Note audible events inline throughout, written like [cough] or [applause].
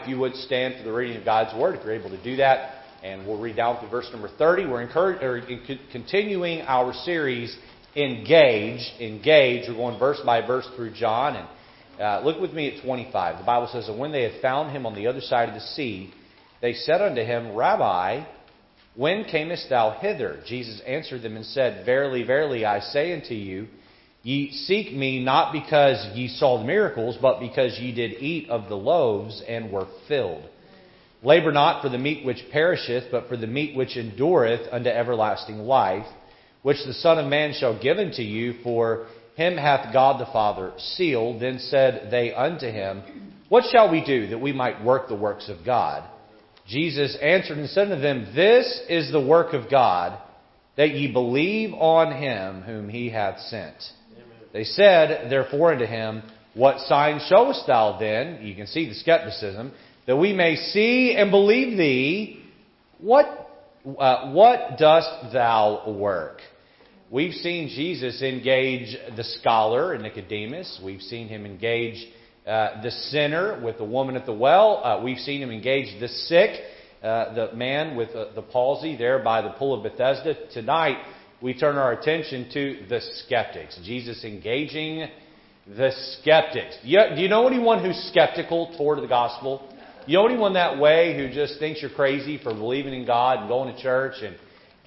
If you would stand for the reading of God's Word, if you're able to do that, and we'll read down to verse number 30. We're continuing our series, Engage. Engage. We're going verse by verse through John. And uh, look with me at 25. The Bible says, And when they had found him on the other side of the sea, they said unto him, Rabbi, when camest thou hither? Jesus answered them and said, Verily, verily, I say unto you, Ye seek me not because ye saw the miracles, but because ye did eat of the loaves and were filled. Labor not for the meat which perisheth, but for the meat which endureth unto everlasting life, which the Son of Man shall give unto you, for him hath God the Father sealed. Then said they unto him, What shall we do that we might work the works of God? Jesus answered and said unto them, This is the work of God, that ye believe on him whom he hath sent. They said, therefore, unto him, What sign showest thou then? You can see the skepticism. That we may see and believe thee. What, uh, what dost thou work? We've seen Jesus engage the scholar, Nicodemus. We've seen him engage uh, the sinner with the woman at the well. Uh, we've seen him engage the sick, uh, the man with uh, the palsy there by the pool of Bethesda. Tonight, we turn our attention to the skeptics. Jesus engaging the skeptics. Do you know anyone who's skeptical toward the gospel? You know anyone that way who just thinks you're crazy for believing in God and going to church and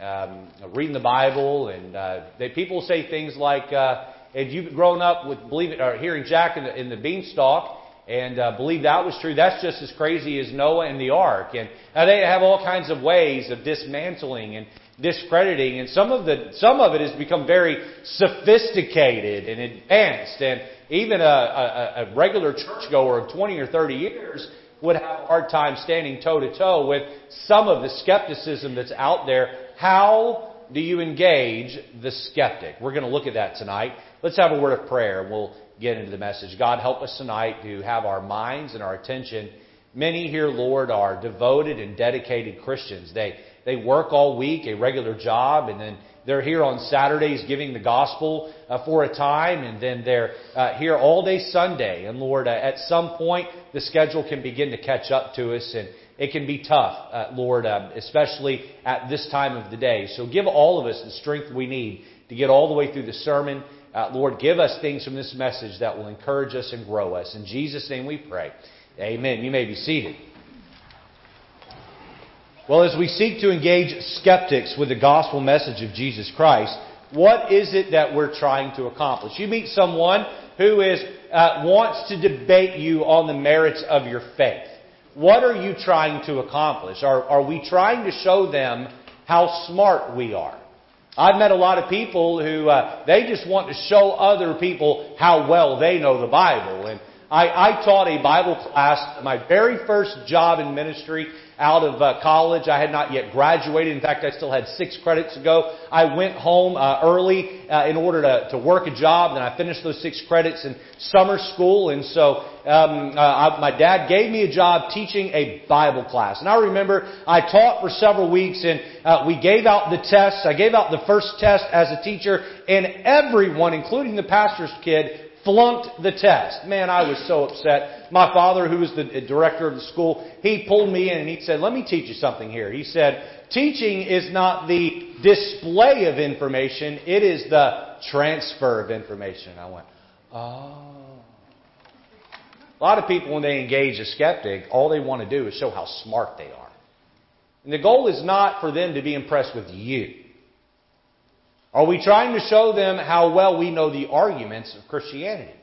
um, reading the Bible? And uh, they, people say things like, uh, "If you've grown up with believing or hearing Jack the, in the beanstalk and uh, believe that was true, that's just as crazy as Noah and the ark." And uh, they have all kinds of ways of dismantling and discrediting, and some of the some of it has become very sophisticated and advanced, and even a, a, a regular churchgoer of 20 or 30 years would have a hard time standing toe to toe with some of the skepticism that's out there. How do you engage the skeptic? We're going to look at that tonight. Let's have a word of prayer we'll get into the message. God, help us tonight to have our minds and our attention. Many here, Lord, are devoted and dedicated Christians. They they work all week, a regular job, and then they're here on Saturdays giving the gospel uh, for a time, and then they're uh, here all day Sunday. And Lord, uh, at some point, the schedule can begin to catch up to us, and it can be tough, uh, Lord, uh, especially at this time of the day. So give all of us the strength we need to get all the way through the sermon. Uh, Lord, give us things from this message that will encourage us and grow us. In Jesus' name we pray. Amen. You may be seated. Well, as we seek to engage skeptics with the gospel message of Jesus Christ, what is it that we're trying to accomplish? You meet someone who is, uh, wants to debate you on the merits of your faith. What are you trying to accomplish? Are, are we trying to show them how smart we are? I've met a lot of people who uh, they just want to show other people how well they know the Bible. And I, I taught a Bible class, my very first job in ministry out of uh, college. I had not yet graduated. In fact, I still had six credits to go. I went home uh, early uh, in order to, to work a job. Then I finished those six credits in summer school. And so um, uh, I, my dad gave me a job teaching a Bible class. And I remember I taught for several weeks, and uh, we gave out the tests. I gave out the first test as a teacher, and everyone, including the pastor's kid, flunked the test. Man, I was so upset. My father, who was the director of the school, he pulled me in and he said, let me teach you something here. He said, teaching is not the display of information, it is the transfer of information. I went, oh. A lot of people, when they engage a skeptic, all they want to do is show how smart they are. And the goal is not for them to be impressed with you. Are we trying to show them how well we know the arguments of Christianity?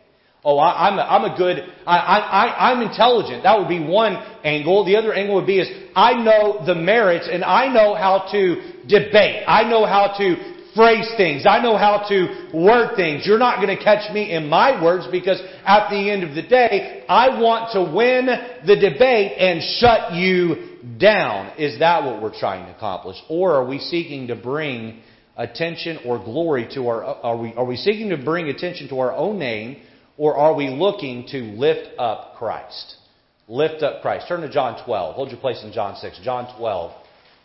Oh, I, am a, I'm a good, I, I, I'm intelligent. That would be one angle. The other angle would be is, I know the merits and I know how to debate. I know how to phrase things. I know how to word things. You're not going to catch me in my words because at the end of the day, I want to win the debate and shut you down. Is that what we're trying to accomplish? Or are we seeking to bring attention or glory to our, are we, are we seeking to bring attention to our own name or are we looking to lift up Christ? Lift up Christ. Turn to John 12. Hold your place in John 6. John 12,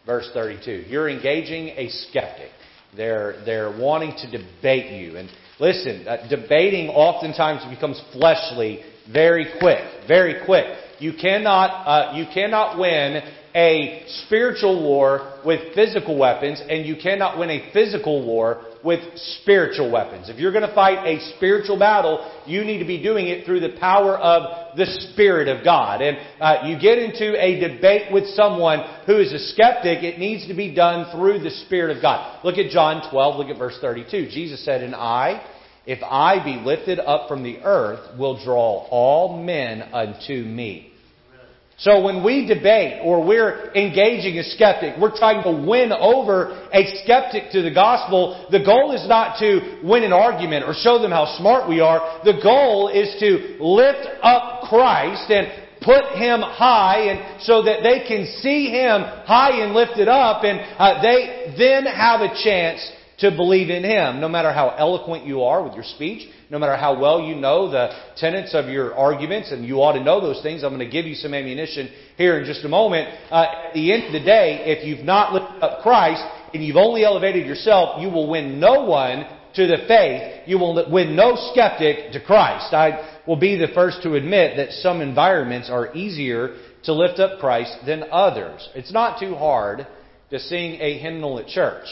verse 32. You're engaging a skeptic. They're, they're wanting to debate you. And listen, uh, debating oftentimes becomes fleshly very quick. Very quick. You cannot, uh, you cannot win a spiritual war with physical weapons, and you cannot win a physical war with spiritual weapons. If you're going to fight a spiritual battle, you need to be doing it through the power of the Spirit of God. And uh, you get into a debate with someone who is a skeptic, it needs to be done through the Spirit of God. Look at John 12, look at verse 32. Jesus said, And I, if I be lifted up from the earth, will draw all men unto me. So when we debate or we're engaging a skeptic, we're trying to win over a skeptic to the gospel, the goal is not to win an argument or show them how smart we are. The goal is to lift up Christ and put him high and so that they can see him high and lifted up and uh, they then have a chance to believe in him no matter how eloquent you are with your speech no matter how well you know the tenets of your arguments, and you ought to know those things. I'm going to give you some ammunition here in just a moment. Uh, at the end of the day, if you've not lifted up Christ and you've only elevated yourself, you will win no one to the faith. You will win no skeptic to Christ. I will be the first to admit that some environments are easier to lift up Christ than others. It's not too hard to sing a hymnal at church.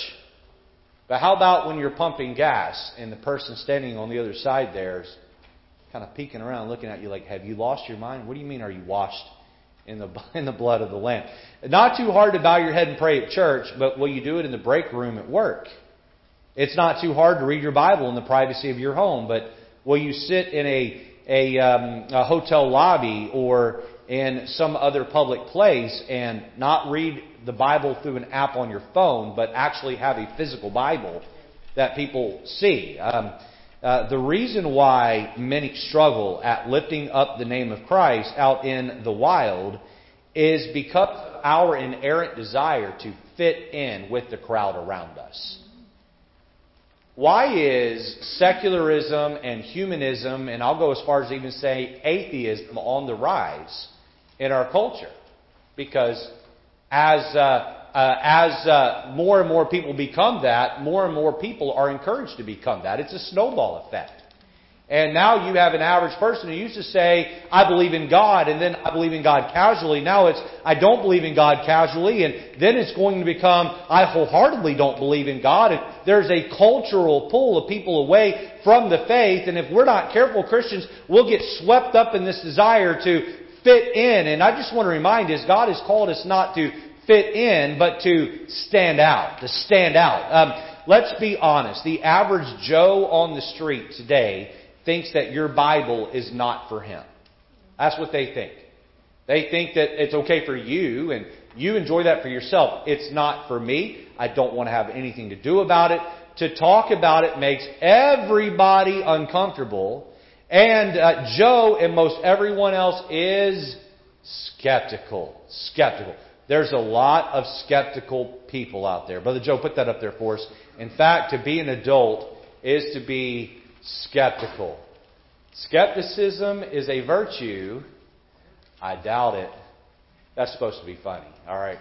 But how about when you're pumping gas and the person standing on the other side there is kind of peeking around looking at you like, have you lost your mind? What do you mean, are you washed in the, [laughs] in the blood of the Lamb? Not too hard to bow your head and pray at church, but will you do it in the break room at work? It's not too hard to read your Bible in the privacy of your home, but will you sit in a, a, um, a hotel lobby or in some other public place and not read the Bible through an app on your phone, but actually have a physical Bible that people see. Um, uh, the reason why many struggle at lifting up the name of Christ out in the wild is because of our inerrant desire to fit in with the crowd around us. Why is secularism and humanism, and I'll go as far as even say atheism, on the rise in our culture? Because as, uh, uh, as uh, more and more people become that, more and more people are encouraged to become that. It's a snowball effect. And now you have an average person who used to say, I believe in God, and then I believe in God casually. Now it's, I don't believe in God casually, and then it's going to become, I wholeheartedly don't believe in God. And there's a cultural pull of people away from the faith, and if we're not careful Christians, we'll get swept up in this desire to fit in. And I just want to remind us, God has called us not to fit in, but to stand out, to stand out. Um, let's be honest. The average Joe on the street today thinks that your Bible is not for him. That's what they think. They think that it's okay for you and you enjoy that for yourself. It's not for me. I don't want to have anything to do about it. To talk about it makes everybody uncomfortable. And uh, Joe and most everyone else is skeptical. Skeptical. There's a lot of skeptical people out there. Brother Joe, put that up there for us. In fact, to be an adult is to be skeptical. Skepticism is a virtue. I doubt it. That's supposed to be funny. All right.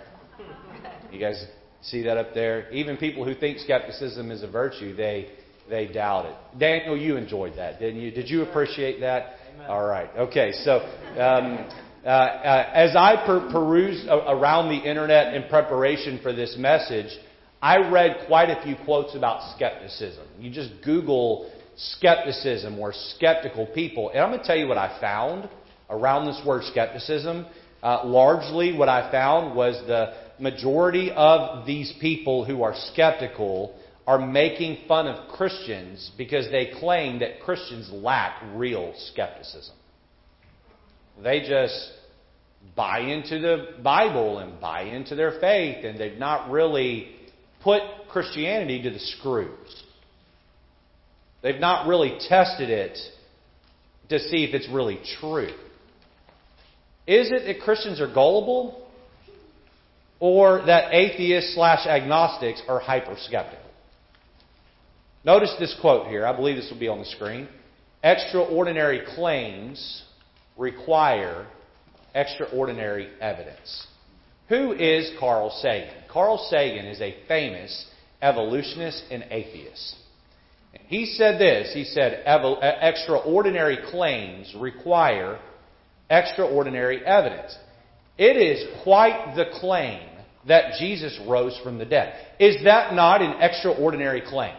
You guys see that up there? Even people who think skepticism is a virtue, they they doubt it. Daniel, you enjoyed that, didn't you? Did you appreciate that? Amen. All right. Okay. So, um, uh, uh, as I per- perused around the internet in preparation for this message, I read quite a few quotes about skepticism. You just Google skepticism or skeptical people, and I'm going to tell you what I found around this word skepticism. Uh, largely, what I found was the majority of these people who are skeptical are making fun of Christians because they claim that Christians lack real skepticism. They just buy into the Bible and buy into their faith, and they've not really put Christianity to the screws. They've not really tested it to see if it's really true. Is it that Christians are gullible? Or that atheists slash agnostics are hyper skeptical? Notice this quote here. I believe this will be on the screen. Extraordinary claims require extraordinary evidence. Who is Carl Sagan? Carl Sagan is a famous evolutionist and atheist. He said this He said, uh, extraordinary claims require extraordinary evidence. It is quite the claim that Jesus rose from the dead. Is that not an extraordinary claim?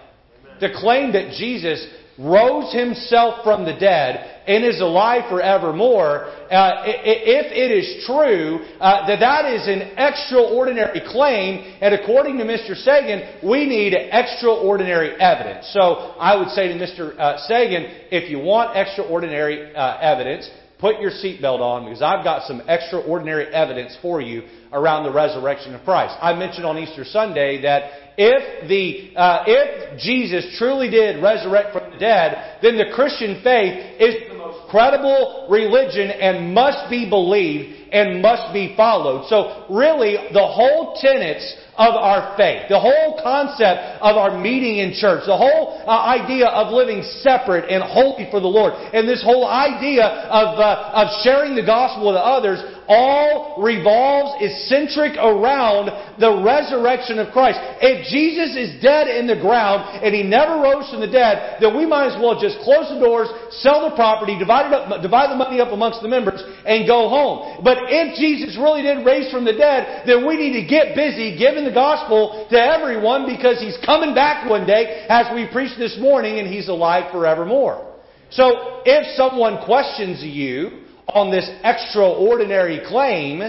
The claim that Jesus rose himself from the dead and is alive forevermore, uh, if it is true uh, that that is an extraordinary claim, and according to Mr. Sagan, we need extraordinary evidence. So I would say to Mr. Uh, Sagan, if you want extraordinary uh, evidence, put your seatbelt on because I've got some extraordinary evidence for you around the resurrection of Christ. I mentioned on Easter Sunday that if the uh, if Jesus truly did resurrect from the dead, then the Christian faith is the most credible religion and must be believed and must be followed. So really, the whole tenets of our faith, the whole concept of our meeting in church, the whole uh, idea of living separate and holy for the Lord, and this whole idea of, uh, of sharing the gospel with others all revolves, is centric around the resurrection of Christ. If Jesus is dead in the ground and He never rose from the dead, then we might as well just close the doors, sell the property, divide, up, divide the money up amongst the members, and go home. But if Jesus really did raise from the dead, then we need to get busy giving the gospel to everyone because He's coming back one day, as we preached this morning, and He's alive forevermore. So, if someone questions you on this extraordinary claim,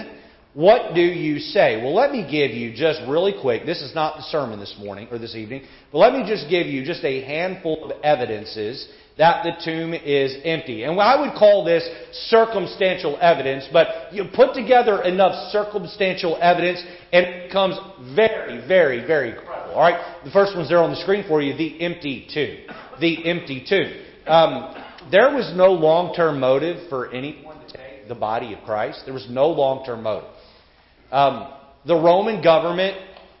what do you say? Well, let me give you just really quick, this is not the sermon this morning or this evening, but let me just give you just a handful of evidences that the tomb is empty. And I would call this circumstantial evidence, but you put together enough circumstantial evidence and it becomes very, very, very credible. Alright? The first one's there on the screen for you, the empty tomb. The empty tomb. Um, there was no long-term motive for anyone to take the body of Christ. There was no long-term motive. Um, the Roman government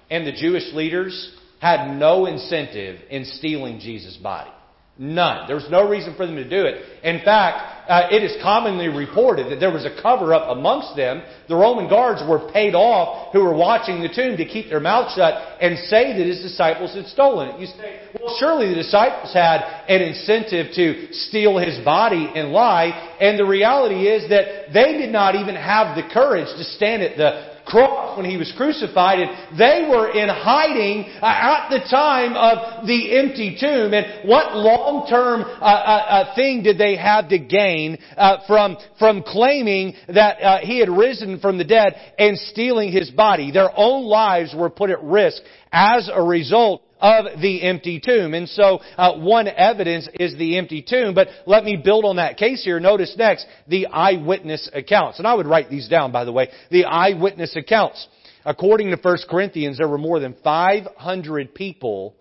and the Jewish leaders had no incentive in stealing Jesus' body. None. There was no reason for them to do it. In fact, uh, it is commonly reported that there was a cover up amongst them. The Roman guards were paid off who were watching the tomb to keep their mouth shut and say that his disciples had stolen it. You say, well, surely the disciples had an incentive to steal his body and lie. And the reality is that they did not even have the courage to stand at the cross when he was crucified, and they were in hiding uh, at the time of the empty tomb. And what long-term uh, uh, uh, thing did they have to gain uh, from from claiming that uh, he had risen from the dead and stealing his body? Their own lives were put at risk as a result of the empty tomb. And so, uh, one evidence is the empty tomb, but let me build on that case here. Notice next, the eyewitness accounts. And I would write these down, by the way. The eyewitness accounts. According to 1 Corinthians, there were more than 500 people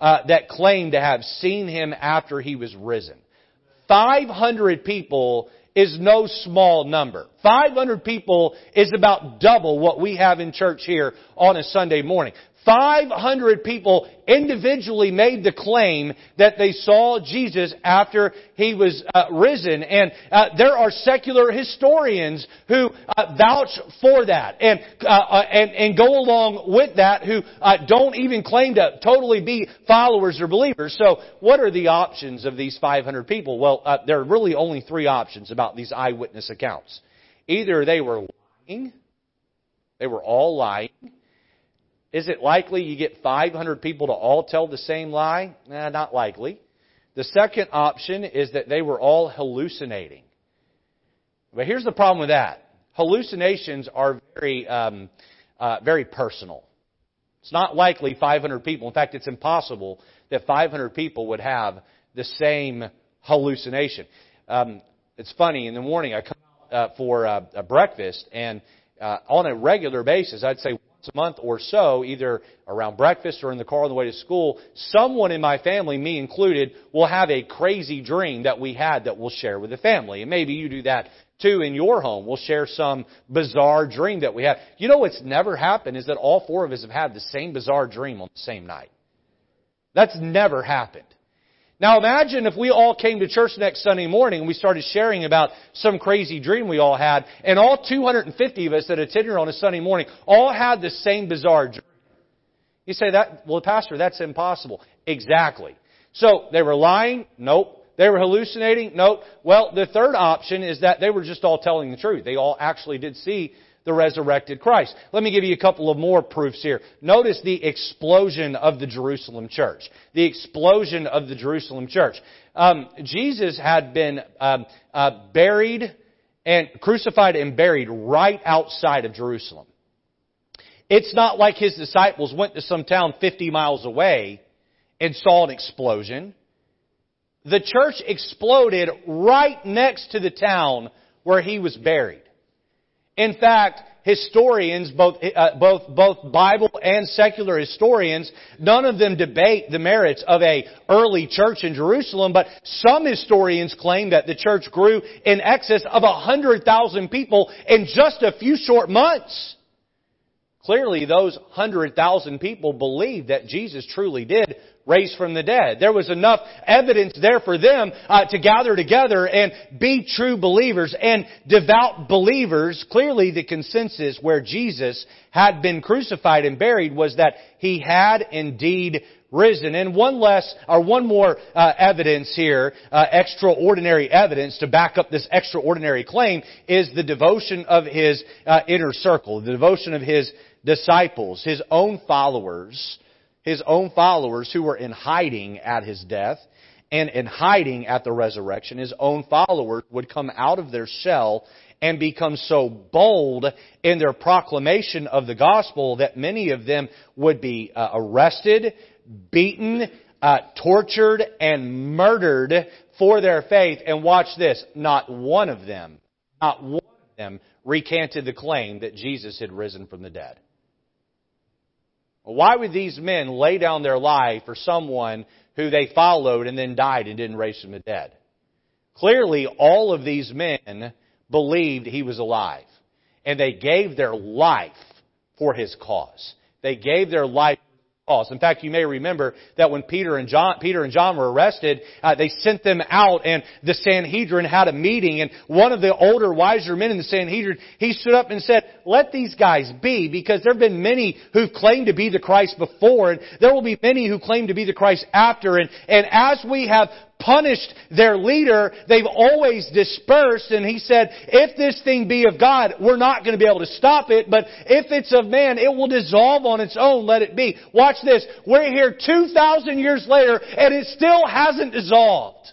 uh, that claimed to have seen him after he was risen. 500 people is no small number. 500 people is about double what we have in church here on a Sunday morning. 500 people individually made the claim that they saw Jesus after he was uh, risen. And uh, there are secular historians who uh, vouch for that and, uh, uh, and, and go along with that who uh, don't even claim to totally be followers or believers. So what are the options of these 500 people? Well, there are really only three options about these eyewitness accounts. Either they were lying, they were all lying, is it likely you get 500 people to all tell the same lie? Nah, not likely. The second option is that they were all hallucinating. But here's the problem with that. Hallucinations are very, um, uh, very personal. It's not likely 500 people. In fact, it's impossible that 500 people would have the same hallucination. Um, it's funny. In the morning, I come out uh, for uh, a breakfast, and uh, on a regular basis, I'd say a month or so, either around breakfast or in the car on the way to school, someone in my family, me included, will have a crazy dream that we had that we'll share with the family. And maybe you do that too in your home. We'll share some bizarre dream that we had. You know what's never happened is that all four of us have had the same bizarre dream on the same night. That's never happened. Now imagine if we all came to church next Sunday morning and we started sharing about some crazy dream we all had, and all 250 of us that attended on a Sunday morning all had the same bizarre dream. You say that, well, Pastor, that's impossible. Exactly. So they were lying? Nope. They were hallucinating? Nope. Well, the third option is that they were just all telling the truth. They all actually did see the resurrected Christ. Let me give you a couple of more proofs here. Notice the explosion of the Jerusalem church. The explosion of the Jerusalem church. Um, Jesus had been um, uh, buried and crucified and buried right outside of Jerusalem. It's not like his disciples went to some town 50 miles away and saw an explosion. The church exploded right next to the town where he was buried. In fact, historians, both, uh, both, both Bible and secular historians, none of them debate the merits of a early church in Jerusalem, but some historians claim that the church grew in excess of a hundred thousand people in just a few short months. Clearly, those hundred thousand people believed that Jesus truly did raised from the dead. There was enough evidence there for them uh, to gather together and be true believers and devout believers. Clearly the consensus where Jesus had been crucified and buried was that he had indeed risen. And one less, or one more uh, evidence here, uh, extraordinary evidence to back up this extraordinary claim is the devotion of his uh, inner circle, the devotion of his disciples, his own followers, his own followers who were in hiding at his death and in hiding at the resurrection, his own followers would come out of their shell and become so bold in their proclamation of the gospel that many of them would be uh, arrested, beaten, uh, tortured, and murdered for their faith. And watch this, not one of them, not one of them recanted the claim that Jesus had risen from the dead. Why would these men lay down their life for someone who they followed and then died and didn't raise from the dead? Clearly, all of these men believed he was alive. And they gave their life for his cause. They gave their life in fact, you may remember that when Peter and John, Peter and John were arrested, uh, they sent them out and the Sanhedrin had a meeting and one of the older, wiser men in the Sanhedrin, he stood up and said, let these guys be because there have been many who've claimed to be the Christ before and there will be many who claim to be the Christ after and, and as we have punished their leader, they've always dispersed. And he said, if this thing be of God, we're not going to be able to stop it. But if it's of man, it will dissolve on its own. Let it be. Watch this. We're here 2,000 years later and it still hasn't dissolved.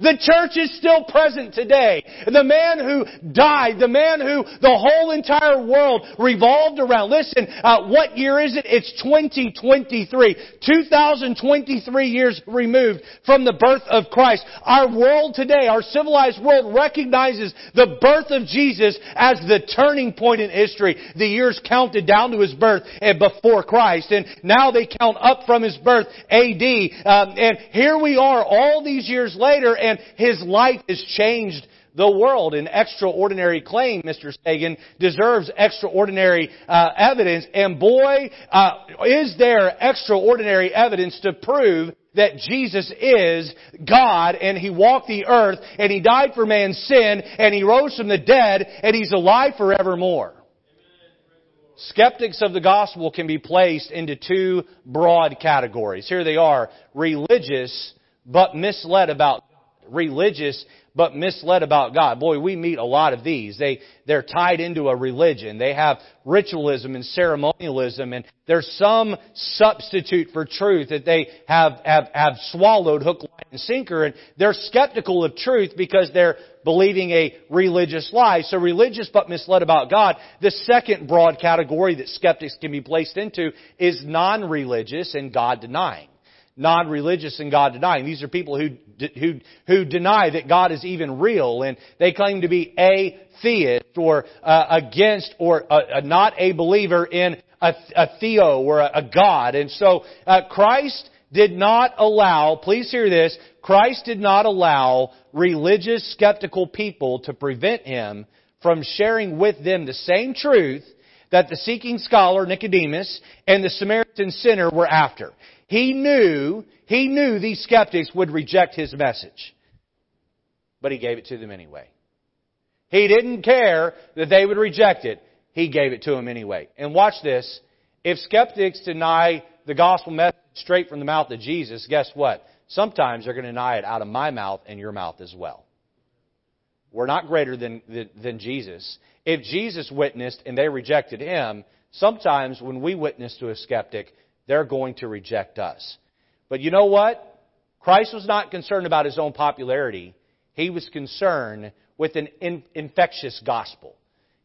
The church is still present today. The man who died, the man who the whole entire world revolved around. Listen, uh, what year is it? It's 2023. 2023 years removed from the birth of Christ. Our world today, our civilized world recognizes the birth of Jesus as the turning point in history. The years counted down to his birth and before Christ. And now they count up from his birth AD. Um, and here we are all these years later his life has changed the world. An extraordinary claim, Mr. Sagan, deserves extraordinary uh, evidence. And boy, uh, is there extraordinary evidence to prove that Jesus is God and He walked the earth and He died for man's sin and He rose from the dead and He's alive forevermore. Skeptics of the gospel can be placed into two broad categories. Here they are, religious but misled about religious but misled about God. Boy, we meet a lot of these. They, they're tied into a religion. They have ritualism and ceremonialism and there's some substitute for truth that they have, have, have swallowed hook, line, and sinker and they're skeptical of truth because they're believing a religious lie. So religious but misled about God. The second broad category that skeptics can be placed into is non-religious and God denying non-religious and God denying. These are people who, who, who deny that God is even real and they claim to be atheist or uh, against or uh, not a believer in a, a theo or a, a God. And so uh, Christ did not allow, please hear this, Christ did not allow religious skeptical people to prevent him from sharing with them the same truth that the seeking scholar Nicodemus and the Samaritan sinner were after. He knew, he knew these skeptics would reject his message. But he gave it to them anyway. He didn't care that they would reject it. He gave it to them anyway. And watch this. If skeptics deny the gospel message straight from the mouth of Jesus, guess what? sometimes they're going to deny it out of my mouth and your mouth as well. We're not greater than, than, than Jesus. If Jesus witnessed and they rejected him, sometimes when we witness to a skeptic, they're going to reject us. But you know what? Christ was not concerned about his own popularity. He was concerned with an in, infectious gospel.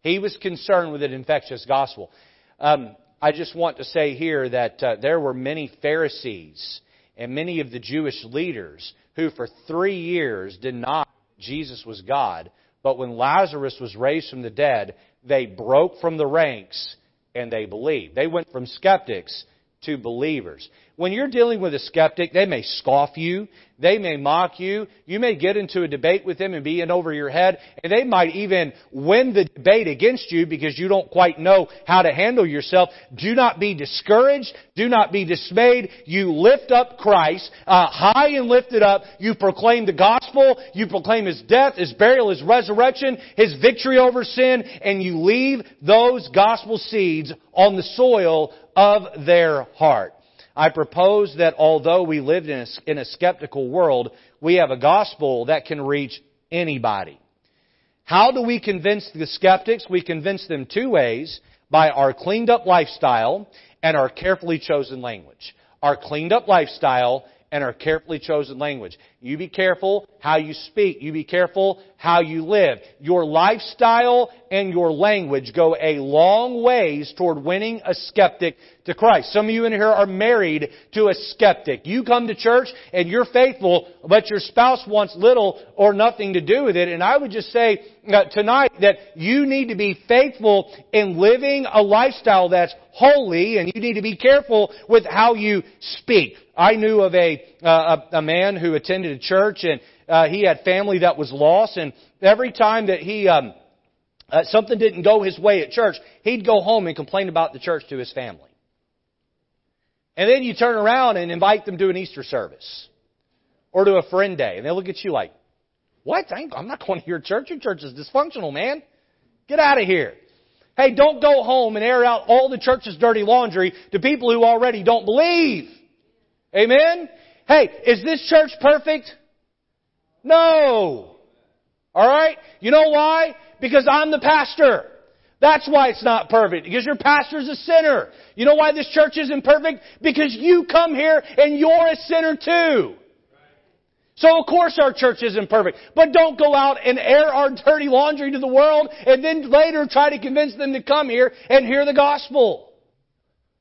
He was concerned with an infectious gospel. Um, I just want to say here that uh, there were many Pharisees and many of the Jewish leaders who for three years denied Jesus was God. But when Lazarus was raised from the dead, they broke from the ranks and they believed. They went from skeptics to believers. When you're dealing with a skeptic, they may scoff you. They may mock you. You may get into a debate with them and be in over your head. And they might even win the debate against you because you don't quite know how to handle yourself. Do not be discouraged. Do not be dismayed. You lift up Christ, uh, high and lifted up. You proclaim the gospel. You proclaim His death, His burial, His resurrection, His victory over sin, and you leave those gospel seeds on the soil of their heart. I propose that although we live in a, in a skeptical world, we have a gospel that can reach anybody. How do we convince the skeptics? We convince them two ways by our cleaned up lifestyle and our carefully chosen language. Our cleaned up lifestyle and our carefully chosen language. You be careful how you speak. You be careful how you live. Your lifestyle and your language go a long ways toward winning a skeptic to Christ. Some of you in here are married to a skeptic. You come to church and you're faithful, but your spouse wants little or nothing to do with it. And I would just say uh, tonight that you need to be faithful in living a lifestyle that's holy and you need to be careful with how you speak. I knew of a, uh, a, a man who attended a church and uh, he had family that was lost and every time that he, um, uh, something didn't go his way at church, he'd go home and complain about the church to his family. And then you turn around and invite them to an Easter service or to a friend day and they look at you like, what? I'm not going to your church. Your church is dysfunctional, man. Get out of here. Hey, don't go home and air out all the church's dirty laundry to people who already don't believe. Amen? Hey, is this church perfect? No. Alright? You know why? Because I'm the pastor. That's why it's not perfect. Because your pastor's a sinner. You know why this church isn't perfect? Because you come here and you're a sinner too. So of course our church isn't perfect. But don't go out and air our dirty laundry to the world and then later try to convince them to come here and hear the gospel.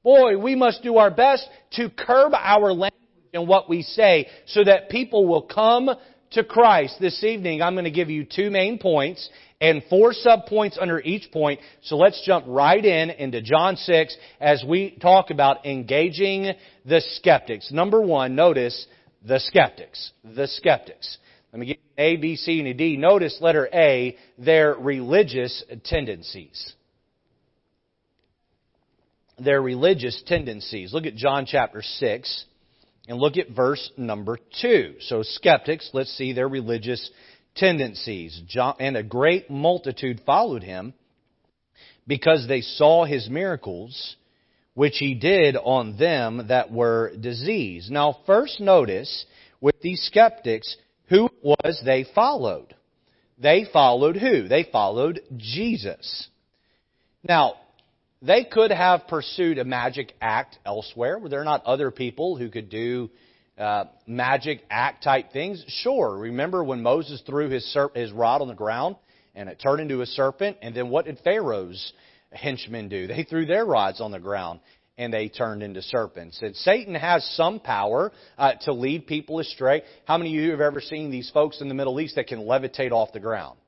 Boy, we must do our best to curb our language and what we say so that people will come to Christ. This evening I'm going to give you two main points and four subpoints under each point. So let's jump right in into John 6 as we talk about engaging the skeptics. Number one, notice the skeptics. The skeptics. Let me give you A, B, C, and a D. Notice letter A, their religious tendencies their religious tendencies. Look at John chapter 6 and look at verse number 2. So skeptics, let's see their religious tendencies. John, and a great multitude followed him because they saw his miracles which he did on them that were diseased. Now first notice with these skeptics who was they followed. They followed who? They followed Jesus. Now, they could have pursued a magic act elsewhere. Were there not other people who could do uh, magic act type things? Sure. Remember when Moses threw his, serp- his rod on the ground and it turned into a serpent? And then what did Pharaoh's henchmen do? They threw their rods on the ground and they turned into serpents. And Satan has some power uh, to lead people astray. How many of you have ever seen these folks in the Middle East that can levitate off the ground?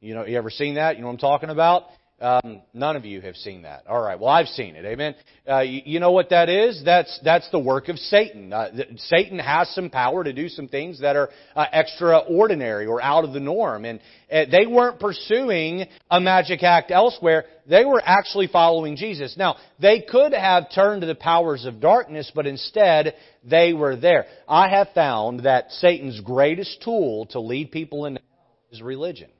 You know, you ever seen that? You know what I'm talking about? Um, none of you have seen that. All right. Well, I've seen it. Amen. Uh, you, you, know what that is? That's that's the work of Satan. Uh, Satan has some power to do some things that are uh, extraordinary or out of the norm, and uh, they weren't pursuing a magic act elsewhere. They were actually following Jesus. Now, they could have turned to the powers of darkness, but instead they were there. I have found that Satan's greatest tool to lead people in is religion.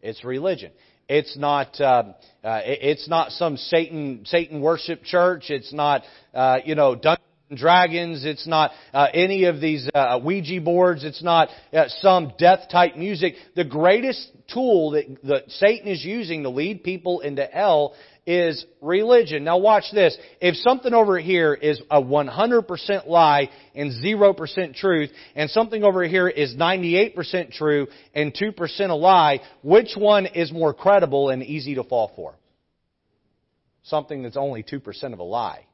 It's religion. It's not. Uh, uh, it's not some Satan Satan worship church. It's not. Uh, you know, Dungeons and Dragons. It's not uh, any of these uh, Ouija boards. It's not uh, some death type music. The greatest tool that, that Satan is using to lead people into hell is religion. Now watch this. If something over here is a 100% lie and 0% truth, and something over here is 98% true and 2% a lie, which one is more credible and easy to fall for? Something that's only 2% of a lie.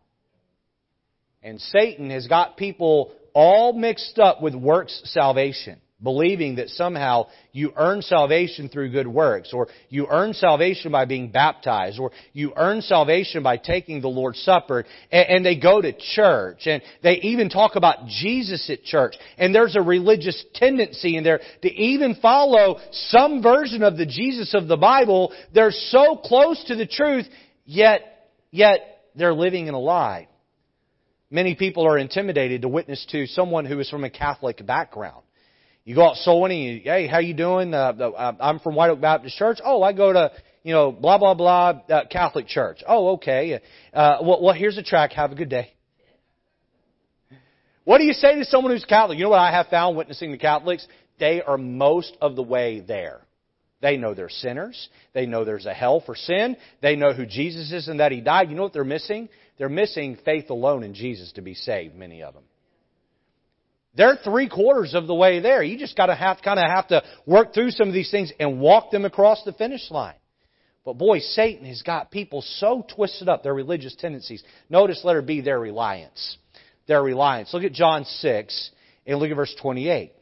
And Satan has got people all mixed up with works salvation believing that somehow you earn salvation through good works, or you earn salvation by being baptized, or you earn salvation by taking the Lord's Supper, and, and, they go to church, and they even talk about Jesus at church, and there's a religious tendency in there to even follow some version of the Jesus of the Bible. They're so close to the truth, yet, yet they're living in a lie. Many people are intimidated to witness to someone who is from a Catholic background. You go out soul winning. You, hey, how you doing? Uh, uh, I'm from White Oak Baptist Church. Oh, I go to you know blah blah blah uh, Catholic Church. Oh, okay. Uh, well, well, here's a track. Have a good day. What do you say to someone who's Catholic? You know what I have found witnessing the Catholics? They are most of the way there. They know they're sinners. They know there's a hell for sin. They know who Jesus is and that He died. You know what they're missing? They're missing faith alone in Jesus to be saved, many of them. They're three quarters of the way there. You just gotta have, kinda have to work through some of these things and walk them across the finish line. But boy, Satan has got people so twisted up, their religious tendencies. Notice letter B, their reliance. Their reliance. Look at John 6 and look at verse 28.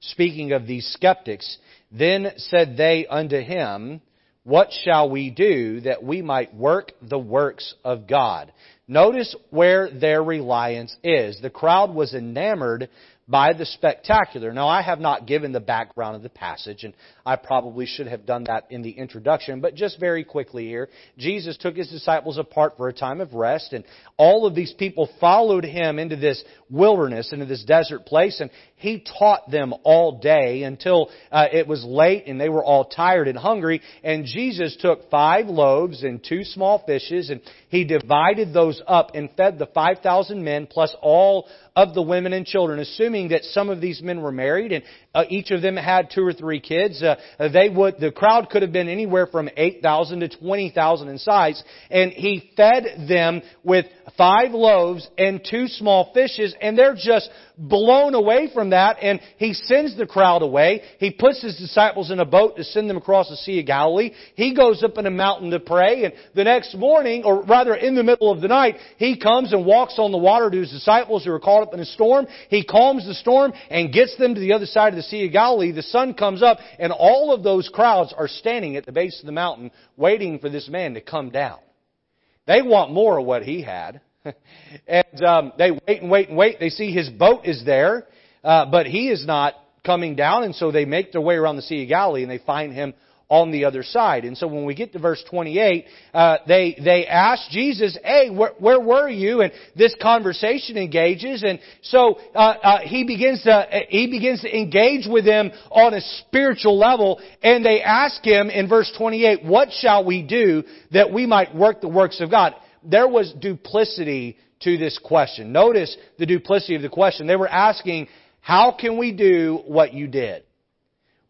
Speaking of these skeptics, then said they unto him, What shall we do that we might work the works of God? Notice where their reliance is. The crowd was enamored by the spectacular. Now, I have not given the background of the passage, and I probably should have done that in the introduction, but just very quickly here, Jesus took his disciples apart for a time of rest, and all of these people followed him into this wilderness, into this desert place, and he taught them all day until uh, it was late and they were all tired and hungry, and Jesus took five loaves and two small fishes, and he divided those up and fed the 5,000 men plus all of the women and children, assuming that some of these men were married and uh, each of them had two or three kids. Uh, they would, the crowd could have been anywhere from 8,000 to 20,000 in size. And he fed them with five loaves and two small fishes and they're just blown away from that and he sends the crowd away. He puts his disciples in a boat to send them across the Sea of Galilee. He goes up in a mountain to pray and the next morning, or rather in the middle of the night, he comes and walks on the water to his disciples who are caught up in a storm. He calms the storm and gets them to the other side of the Sea of Galilee, the sun comes up, and all of those crowds are standing at the base of the mountain waiting for this man to come down. They want more of what he had. [laughs] and um, they wait and wait and wait. They see his boat is there, uh, but he is not coming down, and so they make their way around the Sea of Galilee and they find him on the other side. And so when we get to verse 28, uh, they they ask Jesus, "Hey, where, where, were you?" And this conversation engages, and so uh, uh, he begins to he begins to engage with them on a spiritual level, and they ask him in verse 28, "What shall we do that we might work the works of God?" There was duplicity to this question. Notice the duplicity of the question. They were asking, "How can we do what you did?"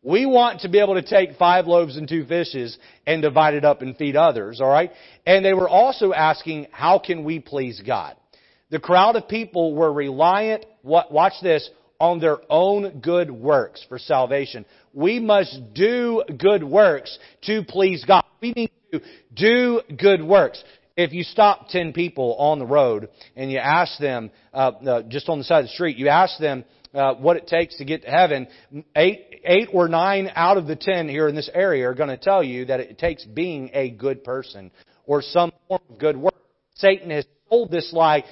We want to be able to take five loaves and two fishes and divide it up and feed others, alright? And they were also asking, how can we please God? The crowd of people were reliant, watch this, on their own good works for salvation. We must do good works to please God. We need to do good works. If you stop ten people on the road and you ask them, uh, uh, just on the side of the street, you ask them, uh, what it takes to get to heaven, eight, eight or nine out of the ten here in this area are going to tell you that it takes being a good person or some form of good work. Satan has told this lie,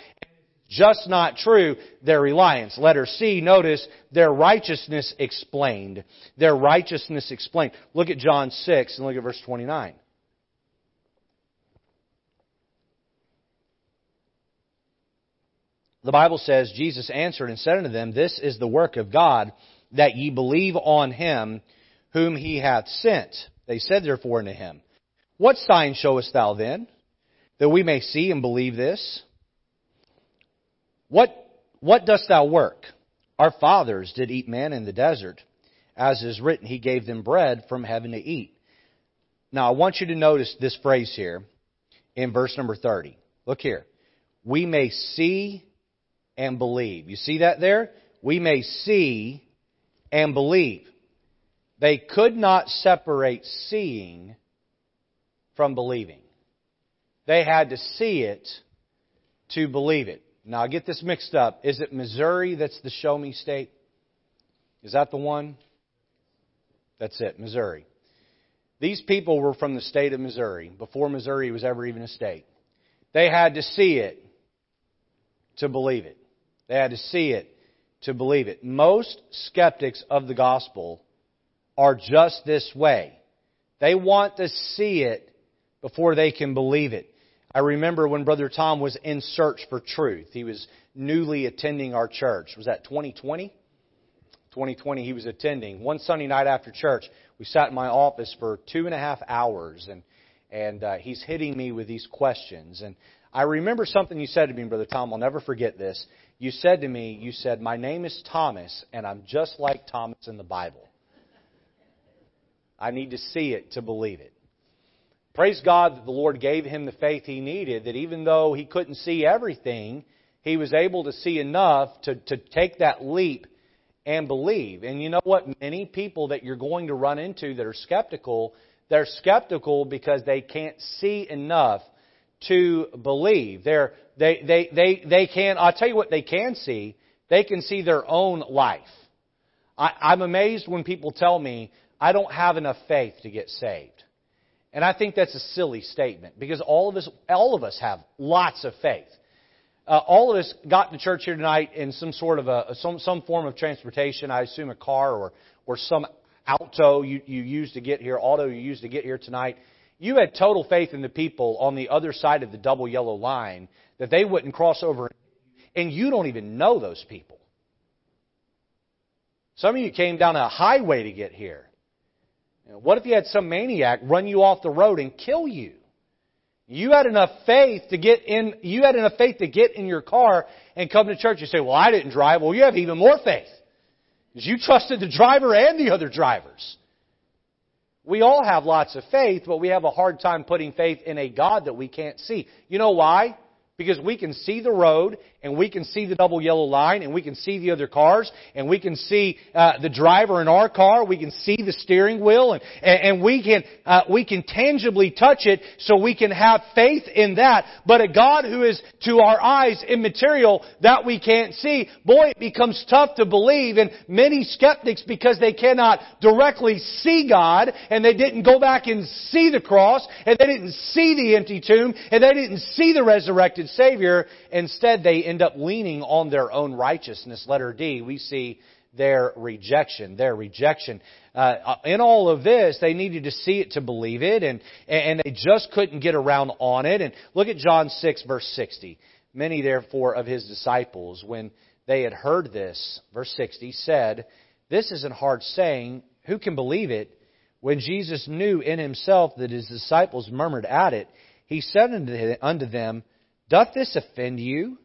just not true, their reliance. Letter C, notice their righteousness explained. Their righteousness explained. Look at John 6 and look at verse 29. The Bible says, Jesus answered and said unto them, This is the work of God, that ye believe on him whom he hath sent. They said therefore unto him, What sign showest thou then, that we may see and believe this? What, what dost thou work? Our fathers did eat manna in the desert. As is written, He gave them bread from heaven to eat. Now, I want you to notice this phrase here in verse number 30. Look here. We may see and believe. You see that there? We may see and believe. They could not separate seeing from believing. They had to see it to believe it. Now, I get this mixed up. Is it Missouri that's the show me state? Is that the one? That's it, Missouri. These people were from the state of Missouri before Missouri was ever even a state. They had to see it to believe it. They had to see it to believe it. Most skeptics of the gospel are just this way. They want to see it before they can believe it. I remember when Brother Tom was in search for truth. He was newly attending our church. Was that 2020? 2020 he was attending. One Sunday night after church, we sat in my office for two and a half hours, and and uh, he's hitting me with these questions. And I remember something you said to me, Brother Tom. I'll never forget this. You said to me, you said, "My name is Thomas, and I'm just like Thomas in the Bible. I need to see it to believe it." Praise God that the Lord gave him the faith he needed, that even though he couldn't see everything, he was able to see enough to, to take that leap and believe. And you know what? Many people that you're going to run into that are skeptical, they're skeptical because they can't see enough to believe. They're, they, they, they, they can, I'll tell you what they can see. They can see their own life. I, I'm amazed when people tell me, I don't have enough faith to get saved. And I think that's a silly statement because all of us, all of us have lots of faith. Uh, all of us got to church here tonight in some sort of a some some form of transportation. I assume a car or or some auto you you used to get here, auto you used to get here tonight. You had total faith in the people on the other side of the double yellow line that they wouldn't cross over, and you don't even know those people. Some of you came down a highway to get here. What if you had some maniac run you off the road and kill you? You had enough faith to get in, you had enough faith to get in your car and come to church. You say, well, I didn't drive. Well, you have even more faith. Because you trusted the driver and the other drivers. We all have lots of faith, but we have a hard time putting faith in a God that we can't see. You know why? Because we can see the road, and we can see the double yellow line, and we can see the other cars, and we can see uh, the driver in our car, we can see the steering wheel, and, and, we can uh, we can tangibly touch it, so we can have faith in that. But a God who is to our eyes immaterial that we can't see, boy, it becomes tough to believe. And many skeptics, because they cannot directly see God, and they didn't go back and see the cross, and they didn't see the empty tomb, and they didn't see the resurrected Savior. Instead, they end up leaning on their own righteousness. Letter D, we see their rejection. Their rejection. Uh, in all of this, they needed to see it to believe it, and, and they just couldn't get around on it. And look at John 6, verse 60. Many, therefore, of his disciples, when they had heard this, verse 60, said, This is a hard saying. Who can believe it? When Jesus knew in himself that his disciples murmured at it, he said unto them, Doth this offend you?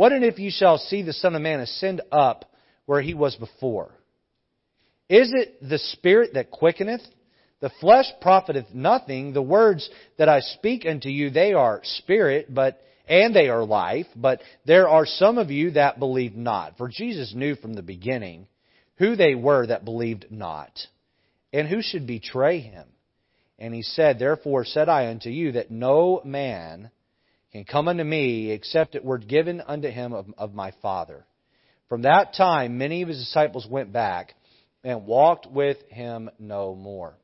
What and if you shall see the Son of Man ascend up where he was before? Is it the Spirit that quickeneth? The flesh profiteth nothing. The words that I speak unto you, they are spirit, but and they are life. But there are some of you that believe not. For Jesus knew from the beginning who they were that believed not, and who should betray him. And he said, Therefore said I unto you that no man can come unto me except it were given unto him of, of my Father. From that time, many of his disciples went back and walked with him no more.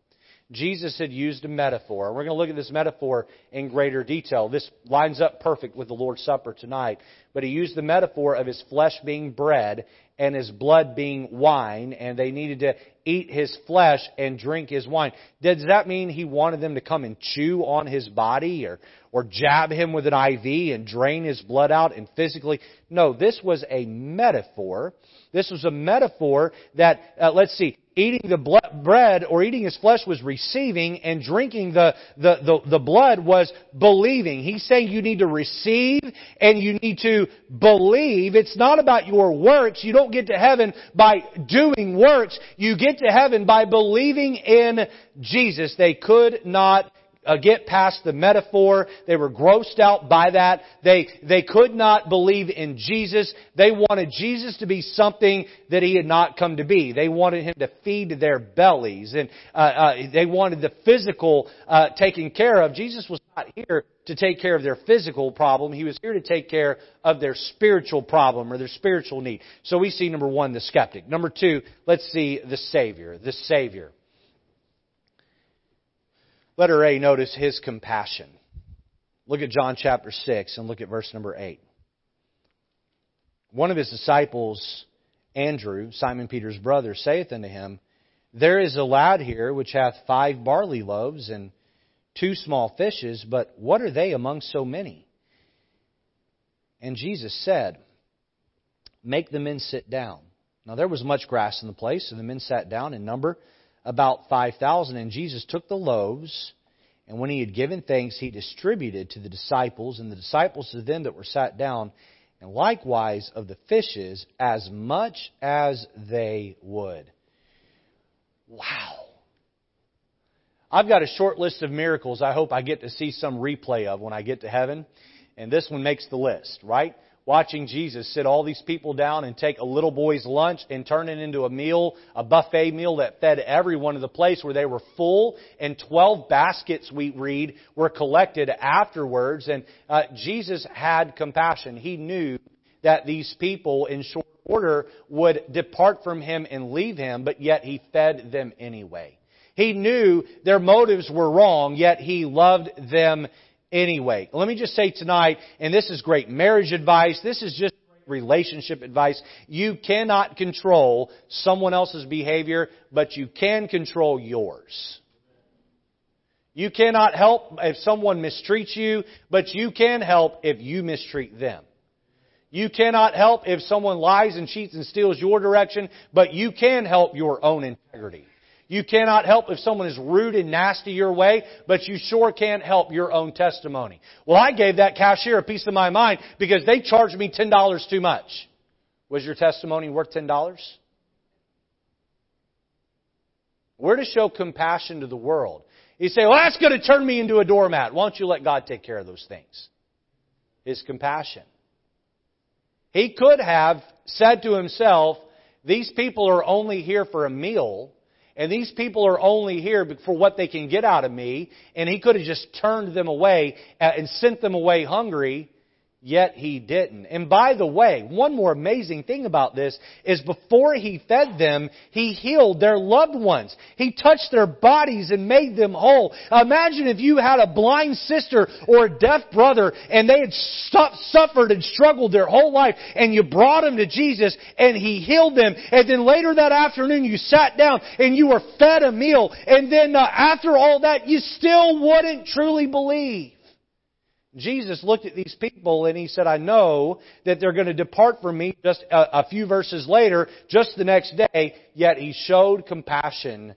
Jesus had used a metaphor. We're going to look at this metaphor in greater detail. This lines up perfect with the Lord's Supper tonight. But he used the metaphor of his flesh being bread and his blood being wine, and they needed to eat his flesh and drink his wine. Does that mean he wanted them to come and chew on his body or, or jab him with an IV and drain his blood out and physically? No, this was a metaphor. This was a metaphor that, uh, let's see, eating the bread or eating his flesh was receiving and drinking the, the, the, the blood was believing. He's saying you need to receive and you need to believe. It's not about your works. You don't get to heaven by doing works. You get to heaven by believing in Jesus. They could not uh, get past the metaphor. They were grossed out by that. They, they could not believe in Jesus. They wanted Jesus to be something that He had not come to be. They wanted Him to feed their bellies and uh, uh, they wanted the physical uh, taken care of. Jesus was not here to take care of their physical problem. He was here to take care of their spiritual problem or their spiritual need. So we see number one, the skeptic. Number two, let's see the Savior. The Savior. Letter A, notice his compassion. Look at John chapter 6 and look at verse number 8. One of his disciples, Andrew, Simon Peter's brother, saith unto him, There is a lad here which hath five barley loaves and two small fishes, but what are they among so many? And Jesus said, Make the men sit down. Now there was much grass in the place, and the men sat down in number about 5,000. And Jesus took the loaves, and when he had given thanks, he distributed to the disciples, and the disciples to them that were sat down, and likewise of the fishes, as much as they would. Wow. I've got a short list of miracles I hope I get to see some replay of when I get to heaven. And this one makes the list, right? Watching Jesus sit all these people down and take a little boy's lunch and turn it into a meal, a buffet meal that fed everyone to the place where they were full, and 12 baskets, we read, were collected afterwards. And uh, Jesus had compassion. He knew that these people in short order would depart from him and leave him, but yet he fed them anyway. He knew their motives were wrong, yet he loved them anyway. Let me just say tonight, and this is great marriage advice, this is just relationship advice. You cannot control someone else's behavior, but you can control yours. You cannot help if someone mistreats you, but you can help if you mistreat them. You cannot help if someone lies and cheats and steals your direction, but you can help your own integrity. You cannot help if someone is rude and nasty your way, but you sure can't help your own testimony. Well, I gave that cashier a piece of my mind because they charged me $10 too much. Was your testimony worth $10? We're to show compassion to the world. You say, well, that's going to turn me into a doormat. Why don't you let God take care of those things? His compassion. He could have said to himself, these people are only here for a meal and these people are only here for what they can get out of me. And he could have just turned them away uh, and sent them away hungry. Yet he didn't. And by the way, one more amazing thing about this is before he fed them, he healed their loved ones. He touched their bodies and made them whole. Imagine if you had a blind sister or a deaf brother and they had suffered and struggled their whole life and you brought them to Jesus and he healed them and then later that afternoon you sat down and you were fed a meal and then uh, after all that you still wouldn't truly believe. Jesus looked at these people and he said, I know that they're going to depart from me just a, a, few verses later, just the next day, yet he showed compassion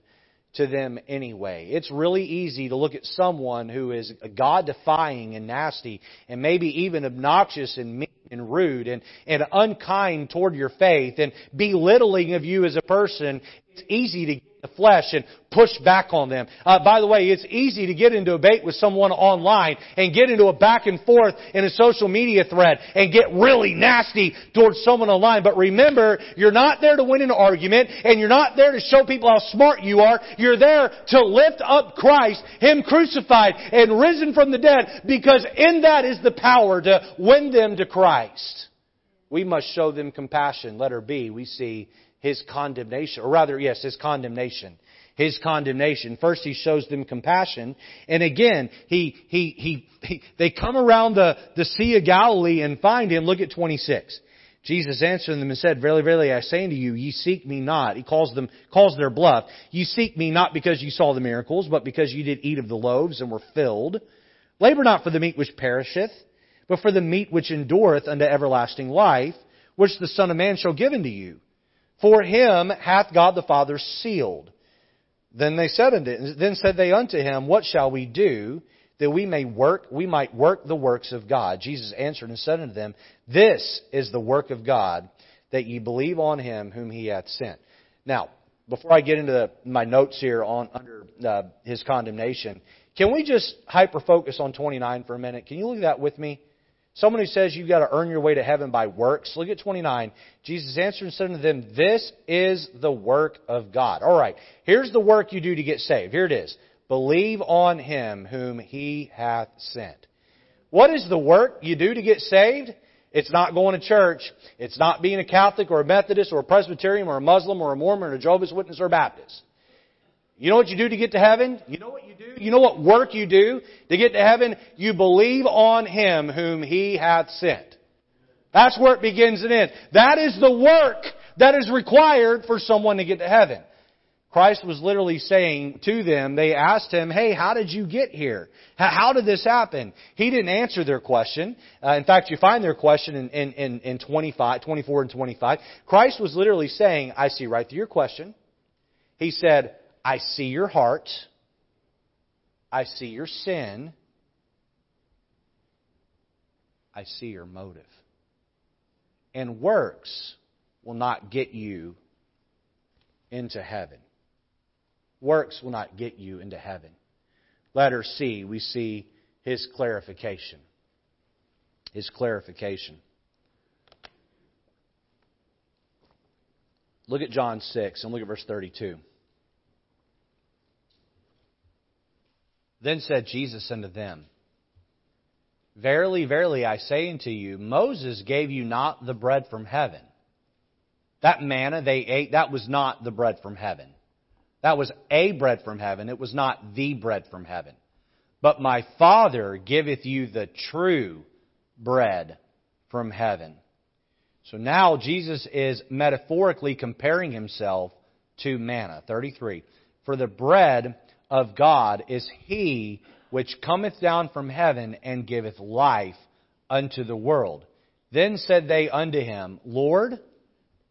to them anyway. It's really easy to look at someone who is God defying and nasty and maybe even obnoxious and mean and rude and, and unkind toward your faith and belittling of you as a person. It's easy to get the flesh and push back on them. Uh, by the way, it's easy to get into a debate with someone online and get into a back and forth in a social media thread and get really nasty towards someone online. But remember, you're not there to win an argument and you're not there to show people how smart you are. You're there to lift up Christ, Him crucified and risen from the dead because in that is the power to win them to Christ. We must show them compassion. Letter B, we see his condemnation, or rather, yes, his condemnation. His condemnation. First, he shows them compassion, and again, he, he, he, he they come around the, the Sea of Galilee and find him. Look at 26. Jesus answered them and said, Verily, verily, I say unto you, ye seek me not. He calls them, calls their bluff. Ye seek me not because ye saw the miracles, but because ye did eat of the loaves and were filled. Labor not for the meat which perisheth, but for the meat which endureth unto everlasting life, which the Son of Man shall give unto you. For him hath God the Father sealed. Then they said unto, then said they unto him, What shall we do that we may work, we might work the works of God? Jesus answered and said unto them, This is the work of God, that ye believe on him whom he hath sent. Now, before I get into the, my notes here on under uh, his condemnation, can we just hyper focus on 29 for a minute? Can you look at that with me? Someone who says you've got to earn your way to heaven by works. Look at 29. Jesus answered and said unto them, This is the work of God. All right. Here's the work you do to get saved. Here it is. Believe on him whom he hath sent. What is the work you do to get saved? It's not going to church. It's not being a Catholic or a Methodist or a Presbyterian or a Muslim or a Mormon or a Jehovah's Witness or a Baptist. You know what you do to get to heaven? You know what you do? You know what work you do to get to heaven? You believe on Him whom He hath sent. That's where it begins and ends. That is the work that is required for someone to get to heaven. Christ was literally saying to them, they asked him, hey, how did you get here? How did this happen? He didn't answer their question. Uh, in fact, you find their question in, in, in, in 25, 24 and 25. Christ was literally saying, I see right through your question. He said, I see your heart. I see your sin. I see your motive. And works will not get you into heaven. Works will not get you into heaven. Letter C, we see his clarification. His clarification. Look at John 6 and look at verse 32. Then said Jesus unto them, Verily, verily, I say unto you, Moses gave you not the bread from heaven. That manna they ate, that was not the bread from heaven. That was a bread from heaven. It was not the bread from heaven. But my Father giveth you the true bread from heaven. So now Jesus is metaphorically comparing himself to manna. 33. For the bread of God is he which cometh down from heaven and giveth life unto the world. Then said they unto him, Lord,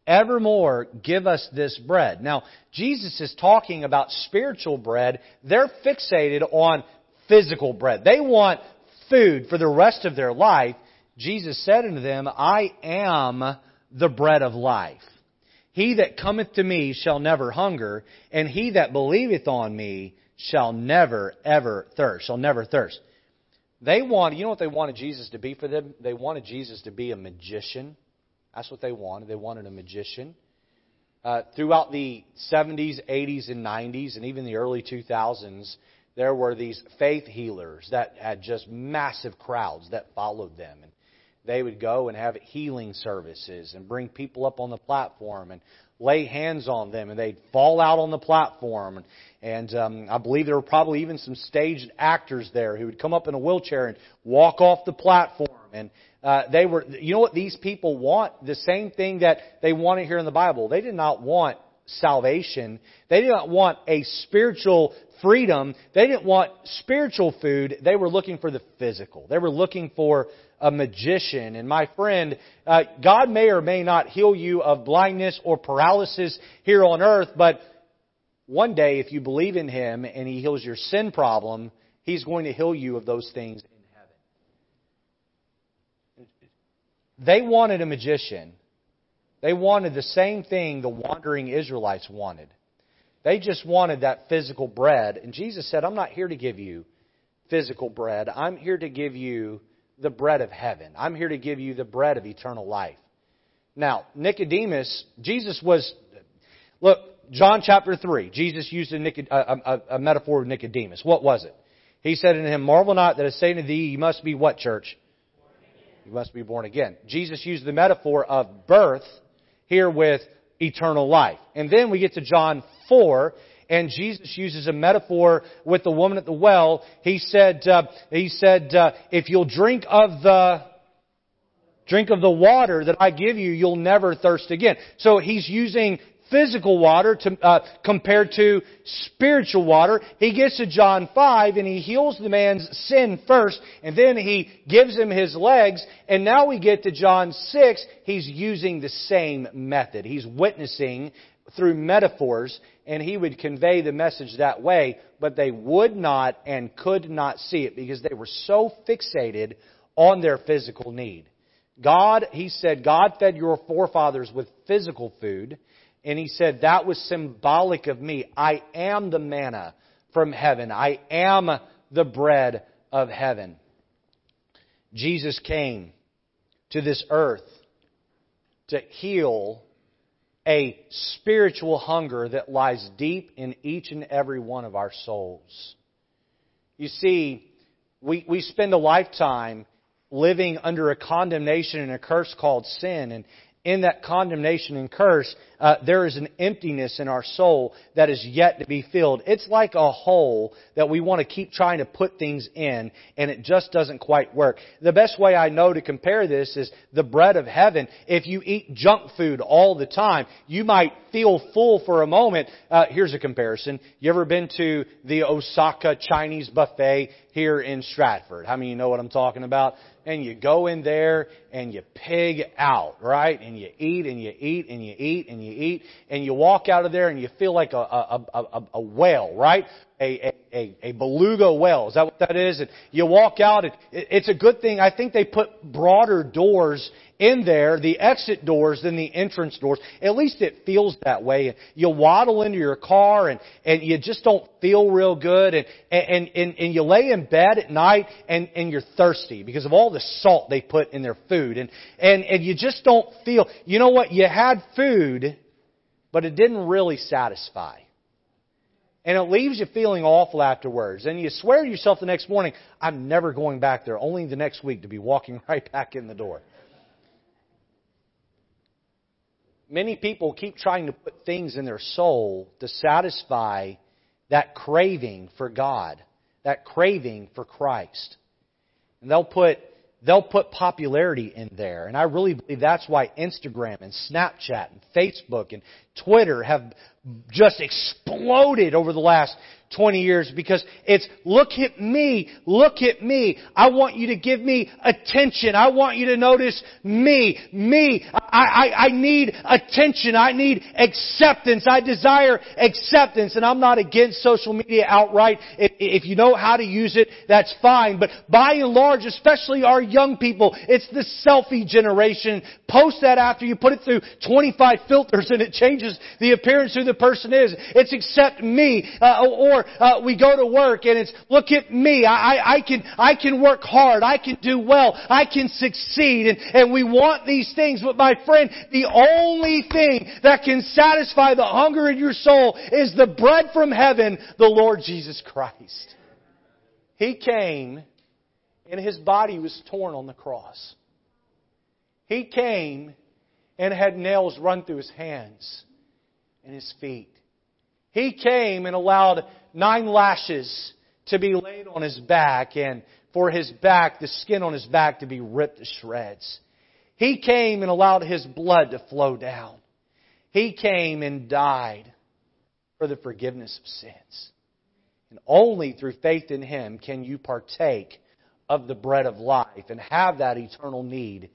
evermore give us this bread. Now, Jesus is talking about spiritual bread. They're fixated on physical bread. They want food for the rest of their life. Jesus said unto them, I am the bread of life. He that cometh to me shall never hunger, and he that believeth on me shall never, ever thirst. Shall never thirst. They wanted, you know what they wanted Jesus to be for them? They wanted Jesus to be a magician. That's what they wanted. They wanted a magician. Uh, throughout the 70s, 80s, and 90s, and even the early 2000s, there were these faith healers that had just massive crowds that followed them. And they would go and have healing services and bring people up on the platform and lay hands on them, and they'd fall out on the platform. And, um, I believe there were probably even some staged actors there who would come up in a wheelchair and walk off the platform. And uh, they were, you know what these people want? The same thing that they wanted here in the Bible. They did not want salvation. They did not want a spiritual freedom. They didn't want spiritual food. They were looking for the physical. They were looking for a magician. And my friend, uh, God may or may not heal you of blindness or paralysis here on earth, but one day if you believe in Him and He heals your sin problem, He's going to heal you of those things in heaven. They wanted a magician. They wanted the same thing the wandering Israelites wanted. They just wanted that physical bread. And Jesus said, I'm not here to give you physical bread. I'm here to give you the bread of heaven. I'm here to give you the bread of eternal life. Now, Nicodemus, Jesus was, look, John chapter 3, Jesus used a, a, a, metaphor of Nicodemus. What was it? He said unto him, Marvel not that I say to thee, you must be what, church? You must be born again. Jesus used the metaphor of birth here with eternal life. And then we get to John 4, and Jesus uses a metaphor with the woman at the well. He said, uh, he said, uh, if you'll drink of the drink of the water that I give you, you'll never thirst again. So he's using physical water to, uh, compared to spiritual water. He gets to John 5 and he heals the man's sin first and then he gives him his legs and now we get to John 6. He's using the same method. He's witnessing through metaphors and he would convey the message that way, but they would not and could not see it because they were so fixated on their physical need. God, he said, God fed your forefathers with physical food, and he said that was symbolic of me. I am the manna from heaven. I am the bread of heaven. Jesus came to this earth to heal a spiritual hunger that lies deep in each and every one of our souls. You see, we, we spend a lifetime living under a condemnation and a curse called sin. And in that condemnation and curse, uh, there is an emptiness in our soul that is yet to be filled. It's like a hole that we want to keep trying to put things in, and it just doesn't quite work. The best way I know to compare this is the bread of heaven. If you eat junk food all the time, you might feel full for a moment. Uh, here's a comparison. You ever been to the Osaka Chinese buffet here in Stratford? How many you know what I'm talking about? and you go in there and you pig out, right? And you eat and you eat and you eat and you eat and you walk out of there and you feel like a, a, a, a whale, right? A, a, a beluga whale. Is that what that is? And you walk out and it's a good thing. I think they put broader doors in there, the exit doors than the entrance doors. At least it feels that way. You waddle into your car and, and you just don't feel real good and, and, and, and you lay in bed at night and, and you're thirsty because of all the salt they put in their food and, and, and you just don't feel, you know what, you had food, but it didn't really satisfy. And it leaves you feeling awful afterwards. And you swear to yourself the next morning, I'm never going back there, only the next week to be walking [laughs] right back in the door. Many people keep trying to put things in their soul to satisfy that craving for God, that craving for Christ. And they'll put they'll put popularity in there. And I really believe that's why Instagram and Snapchat and Facebook and Twitter have just exploded over the last 20 years because it's look at me, look at me. I want you to give me attention. I want you to notice me, me. I, I, I need attention. I need acceptance. I desire acceptance. And I'm not against social media outright. If, if you know how to use it, that's fine. But by and large, especially our young people, it's the selfie generation. Post that after you put it through 25 filters and it changes the appearance who the person is. It's accept me. Uh, or uh, we go to work and it's, look at me, I, I, I, can, I can work hard, I can do well, I can succeed, and, and we want these things, but my friend, the only thing that can satisfy the hunger in your soul is the bread from heaven, the Lord Jesus Christ. He came and His body was torn on the cross. He came and had nails run through His hands and His feet. He came and allowed nine lashes to be laid on his back and for his back, the skin on his back to be ripped to shreds. He came and allowed his blood to flow down. He came and died for the forgiveness of sins. And only through faith in him can you partake of the bread of life and have that eternal need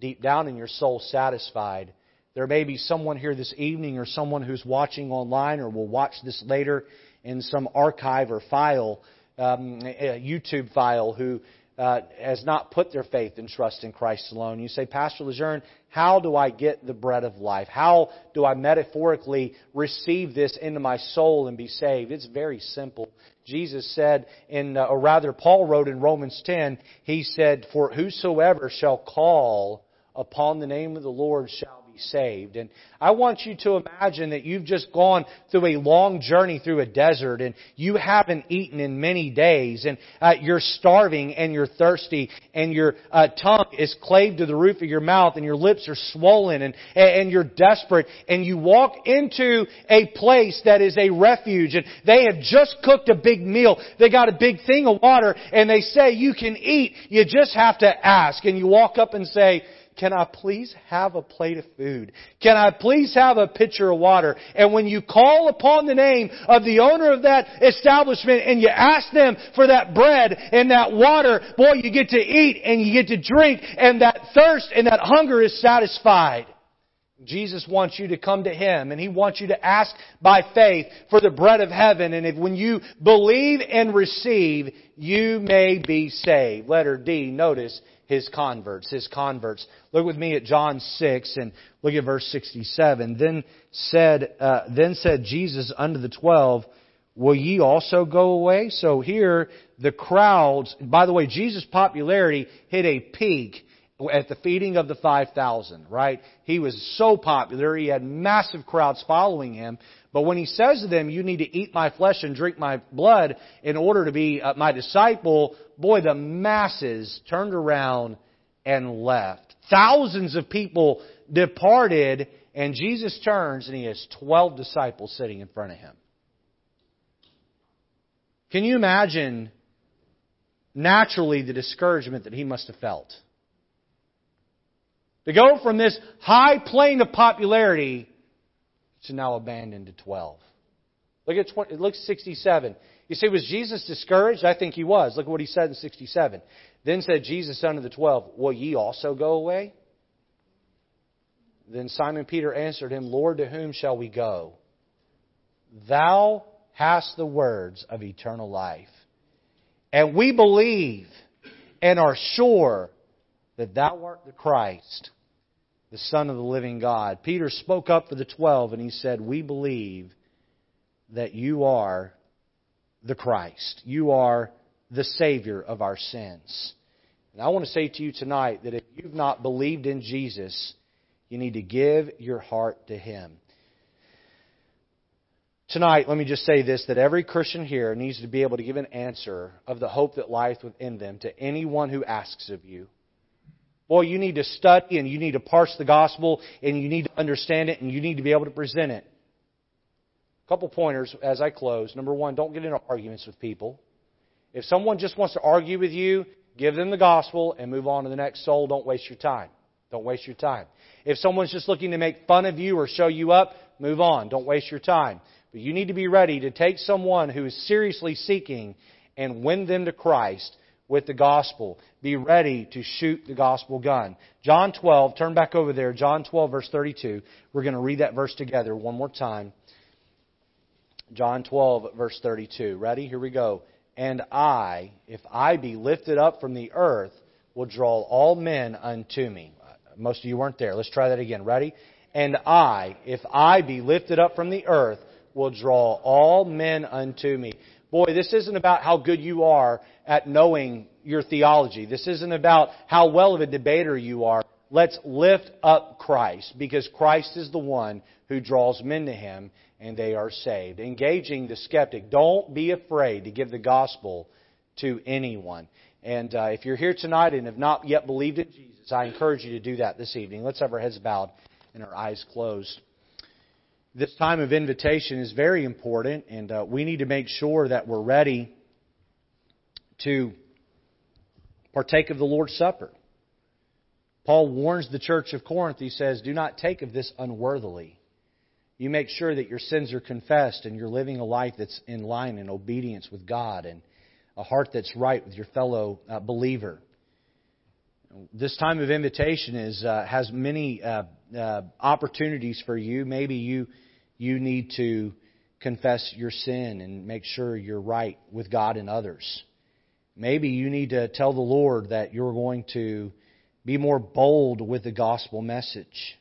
deep down in your soul satisfied. There may be someone here this evening or someone who's watching online or will watch this later in some archive or file, um, YouTube file, who uh, has not put their faith and trust in Christ alone. You say, Pastor Lejeune, how do I get the bread of life? How do I metaphorically receive this into my soul and be saved? It's very simple. Jesus said in, uh, or rather Paul wrote in Romans 10, he said, For whosoever shall call upon the name of the Lord shall saved. And I want you to imagine that you've just gone through a long journey through a desert and you haven't eaten in many days and uh, you're starving and you're thirsty and your uh, tongue is claved to the roof of your mouth and your lips are swollen and, and you're desperate and you walk into a place that is a refuge and they have just cooked a big meal. They got a big thing of water and they say you can eat. You just have to ask and you walk up and say, can I please have a plate of food? Can I please have a pitcher of water? And when you call upon the name of the owner of that establishment and you ask them for that bread and that water, boy, you get to eat and you get to drink and that thirst and that hunger is satisfied. Jesus wants you to come to Him and He wants you to ask by faith for the bread of heaven. And if when you believe and receive, you may be saved. Letter D, notice His converts, His converts. Look with me at John 6 and look at verse 67. Then said, uh, then said Jesus unto the twelve, Will ye also go away? So here, the crowds, by the way, Jesus' popularity hit a peak at the feeding of the 5,000, right? He was so popular. He had massive crowds following him. But when he says to them, you need to eat my flesh and drink my blood in order to be uh, my disciple, boy, the masses turned around and left. Thousands of people departed and Jesus turns and he has 12 disciples sitting in front of him. Can you imagine naturally the discouragement that he must have felt? To go from this high plane of popularity to now abandoned to 12. Look at 20, look 67. You say, was Jesus discouraged? I think he was. Look at what he said in 67. Then said Jesus unto the twelve, Will ye also go away? Then Simon Peter answered him, Lord, to whom shall we go? Thou hast the words of eternal life. And we believe and are sure that thou art the Christ, the Son of the living God. Peter spoke up for the twelve and he said, We believe that you are the Christ. You are the Savior of our sins. And I want to say to you tonight that if you've not believed in Jesus, you need to give your heart to Him. Tonight, let me just say this that every Christian here needs to be able to give an answer of the hope that lies within them to anyone who asks of you. Boy, you need to study and you need to parse the gospel and you need to understand it and you need to be able to present it. A couple pointers as I close. Number one, don't get into arguments with people. If someone just wants to argue with you, give them the gospel and move on to the next soul. Don't waste your time. Don't waste your time. If someone's just looking to make fun of you or show you up, move on. Don't waste your time. But you need to be ready to take someone who is seriously seeking and win them to Christ with the gospel. Be ready to shoot the gospel gun. John 12, turn back over there. John 12, verse 32. We're going to read that verse together one more time. John 12, verse 32. Ready? Here we go. And I, if I be lifted up from the earth, will draw all men unto me. Most of you weren't there. Let's try that again. Ready? And I, if I be lifted up from the earth, will draw all men unto me. Boy, this isn't about how good you are at knowing your theology. This isn't about how well of a debater you are. Let's lift up Christ because Christ is the one who draws men to Him and they are saved. Engaging the skeptic. Don't be afraid to give the gospel to anyone. And uh, if you're here tonight and have not yet believed in Jesus, I encourage you to do that this evening. Let's have our heads bowed and our eyes closed. This time of invitation is very important, and uh, we need to make sure that we're ready to partake of the Lord's Supper. Paul warns the church of Corinth, he says, Do not take of this unworthily. You make sure that your sins are confessed and you're living a life that's in line and obedience with God and a heart that's right with your fellow uh, believer. This time of invitation is uh, has many uh, uh, opportunities for you. Maybe you you need to confess your sin and make sure you're right with God and others. Maybe you need to tell the Lord that you're going to be more bold with the gospel message.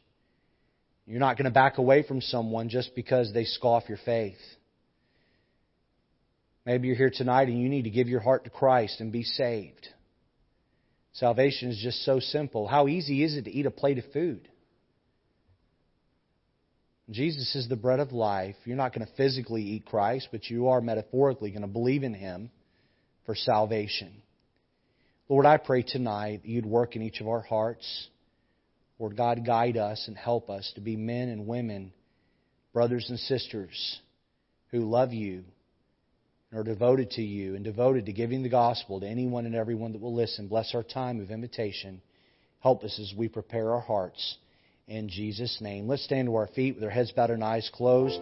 You're not going to back away from someone just because they scoff your faith. Maybe you're here tonight and you need to give your heart to Christ and be saved. Salvation is just so simple. How easy is it to eat a plate of food? Jesus is the bread of life. You're not going to physically eat Christ, but you are metaphorically going to believe in Him for salvation. Lord, I pray tonight that you'd work in each of our hearts. Lord God, guide us and help us to be men and women, brothers and sisters who love you and are devoted to you and devoted to giving the gospel to anyone and everyone that will listen. Bless our time of invitation. Help us as we prepare our hearts. In Jesus' name. Let's stand to our feet with our heads bowed and eyes closed.